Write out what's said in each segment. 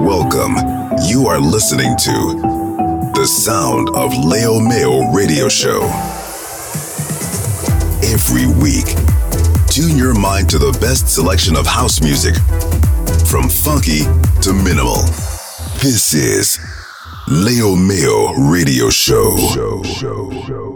Welcome. You are listening to the sound of Leo Mayo Radio Show. Every week, tune your mind to the best selection of house music, from funky to minimal. This is Leo Mayo Radio Show. show, show, show.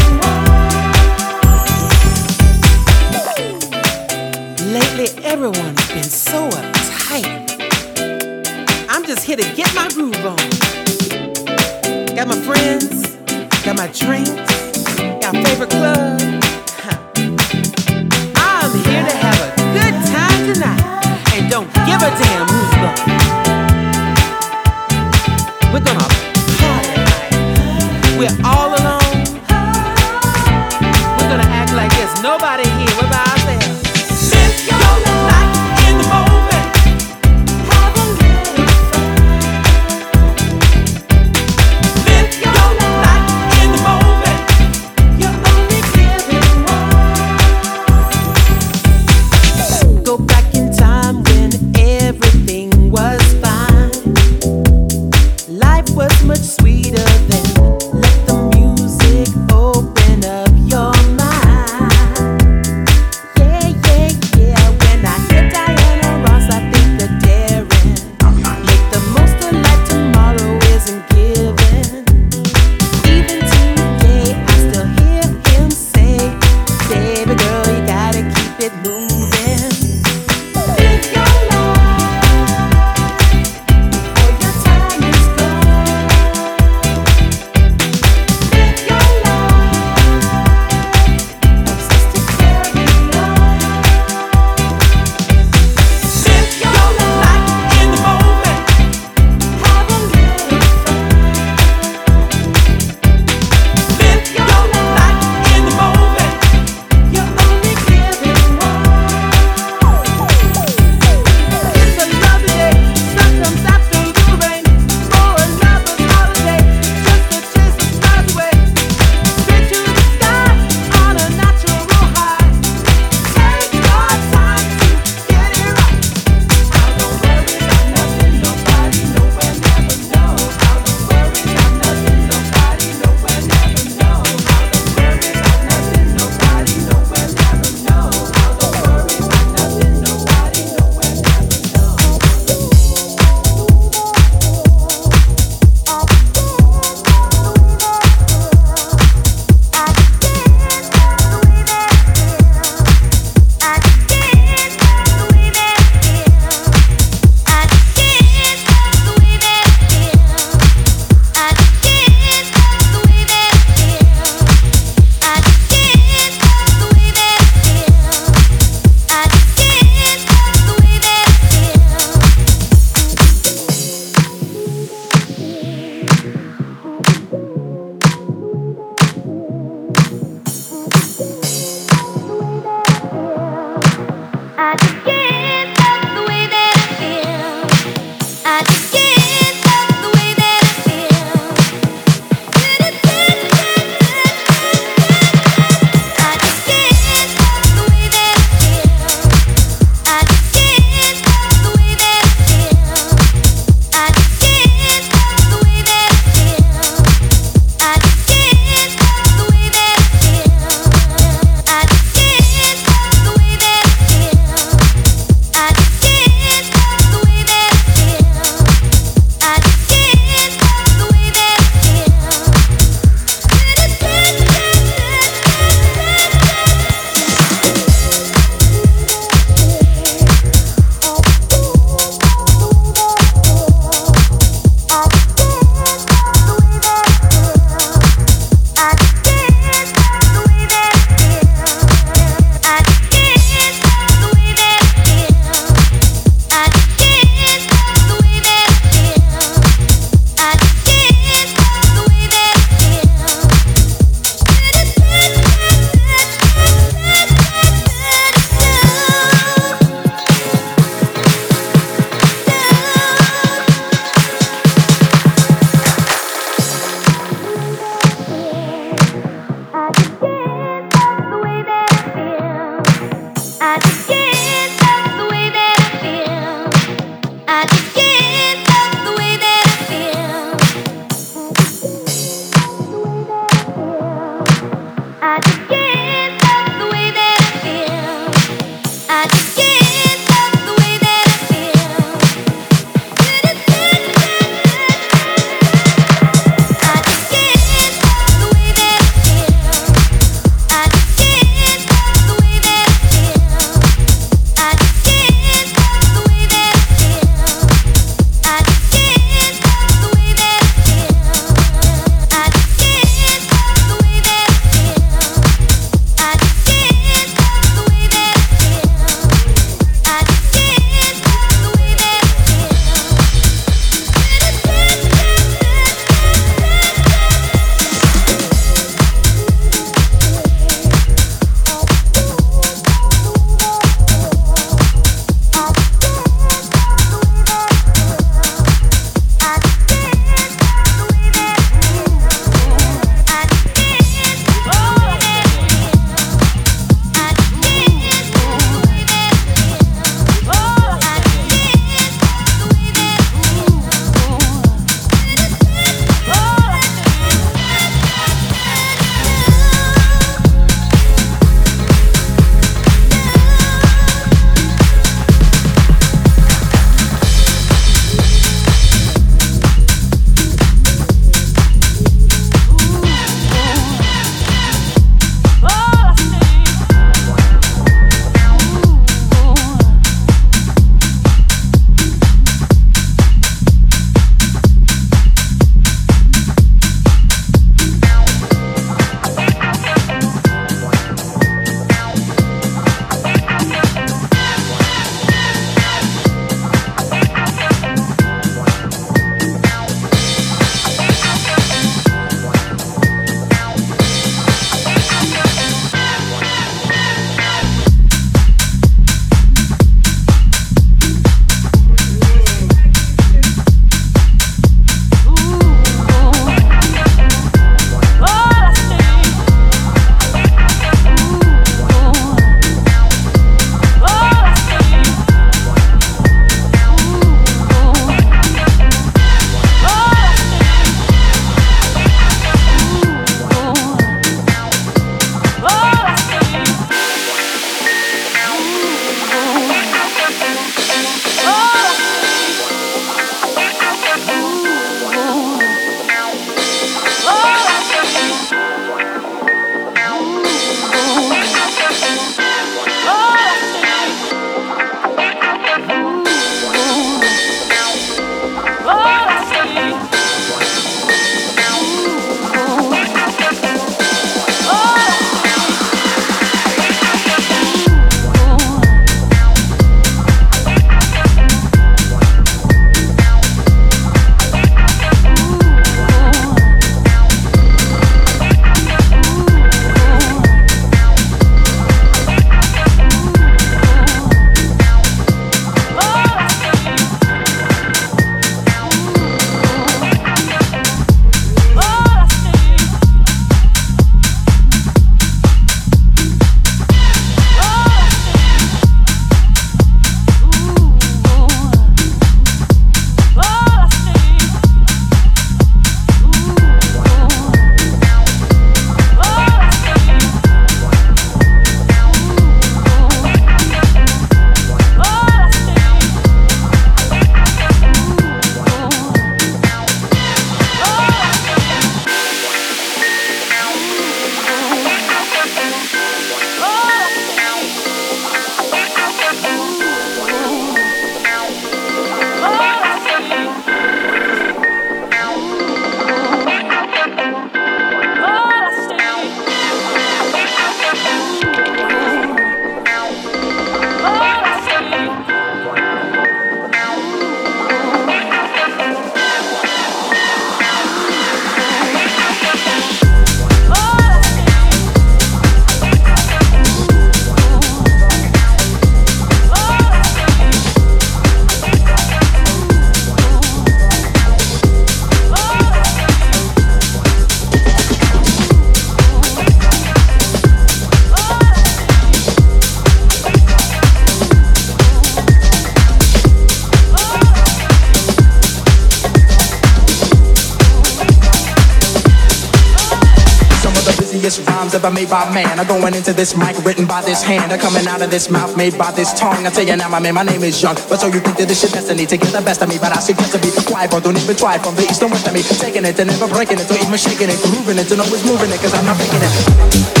ever made by man. I'm going into this mic written by this hand. I'm coming out of this mouth made by this tongue. I tell you now, my man, my name is Young. But so you think that this shit destiny to get the best of me? But I suggest to be quiet, but don't even try. From the east and west of me, taking it and never breaking it, or even shaking it, grooving it, to always moving it, cause I'm not faking it.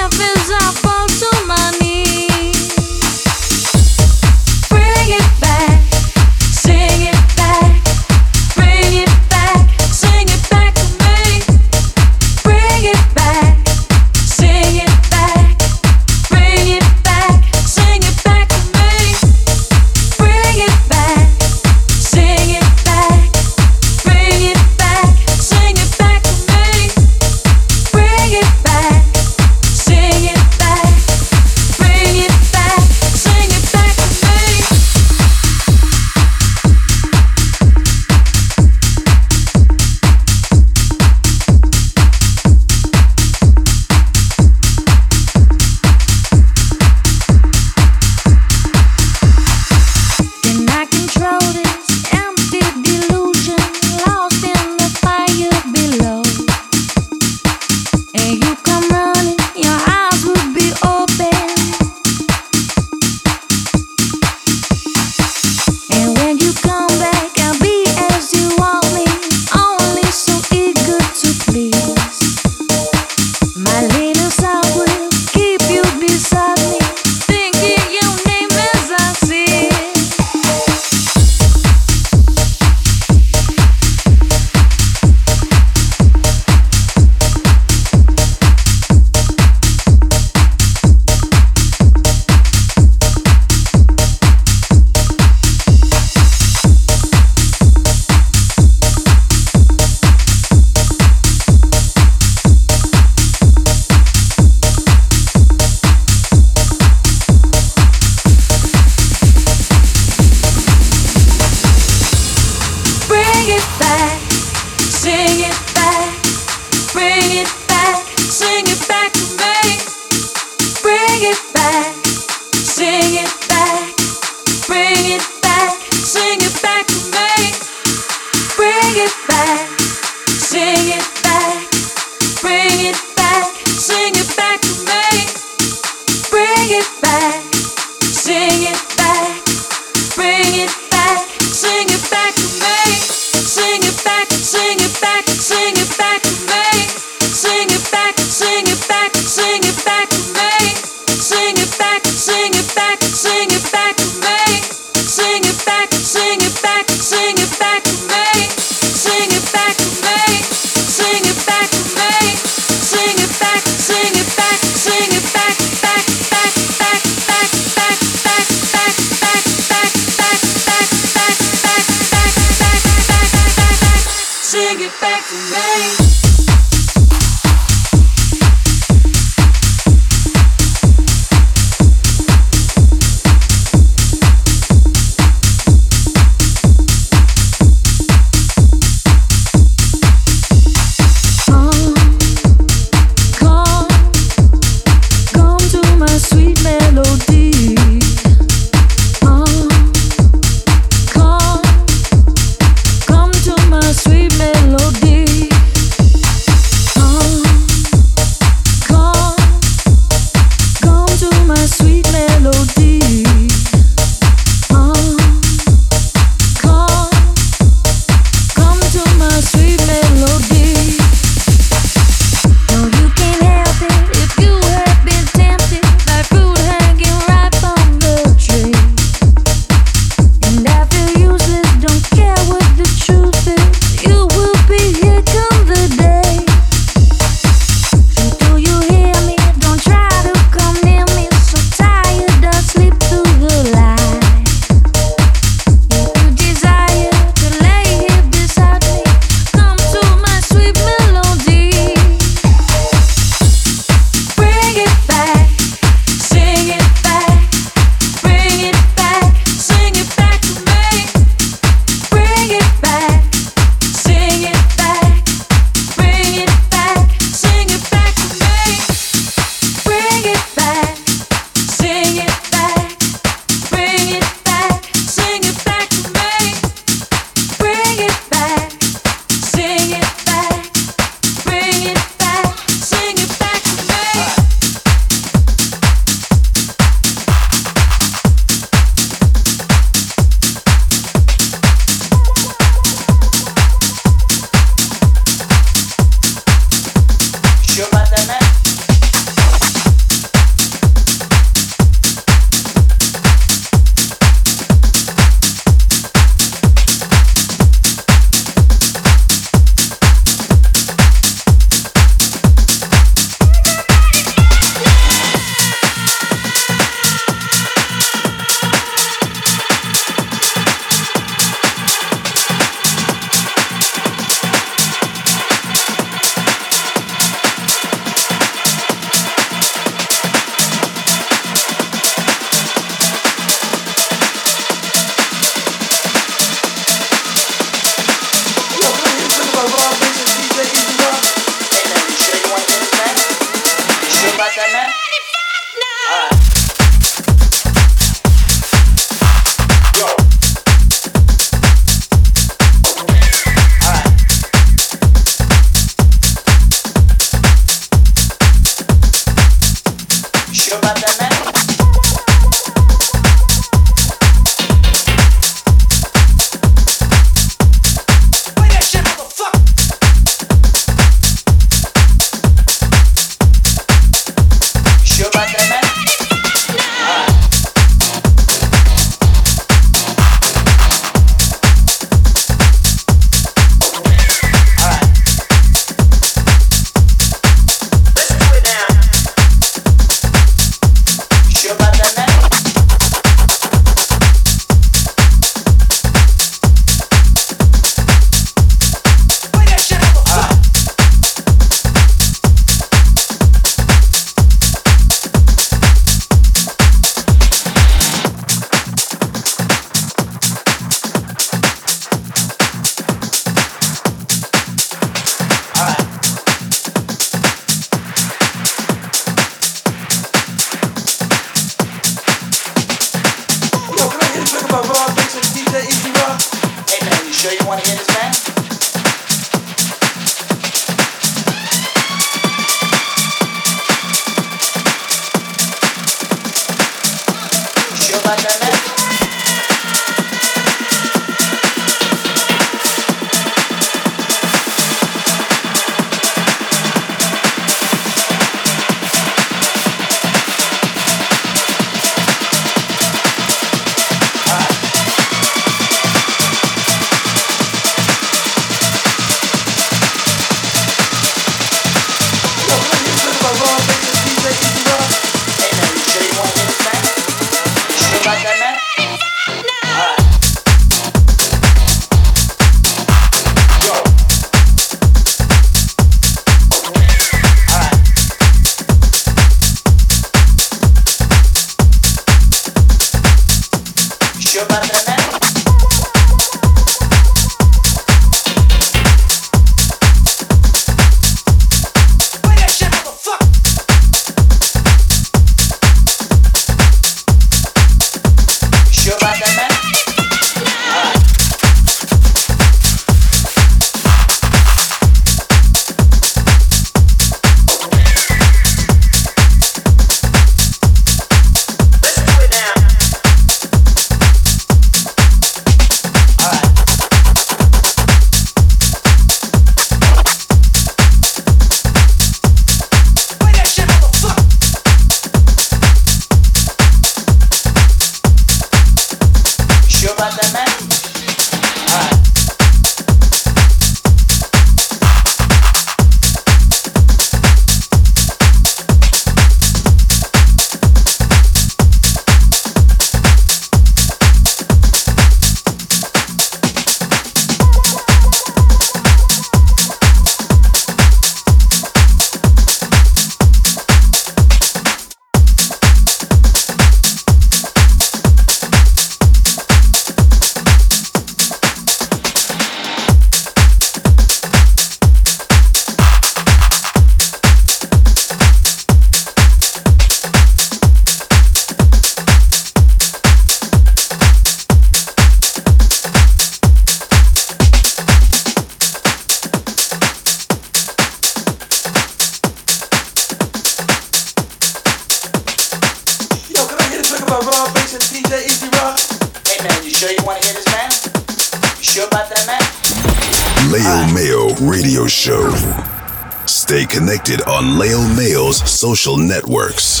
Social networks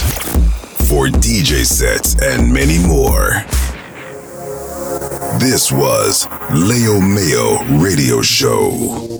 for DJ sets and many more. This was Leo Mayo Radio Show.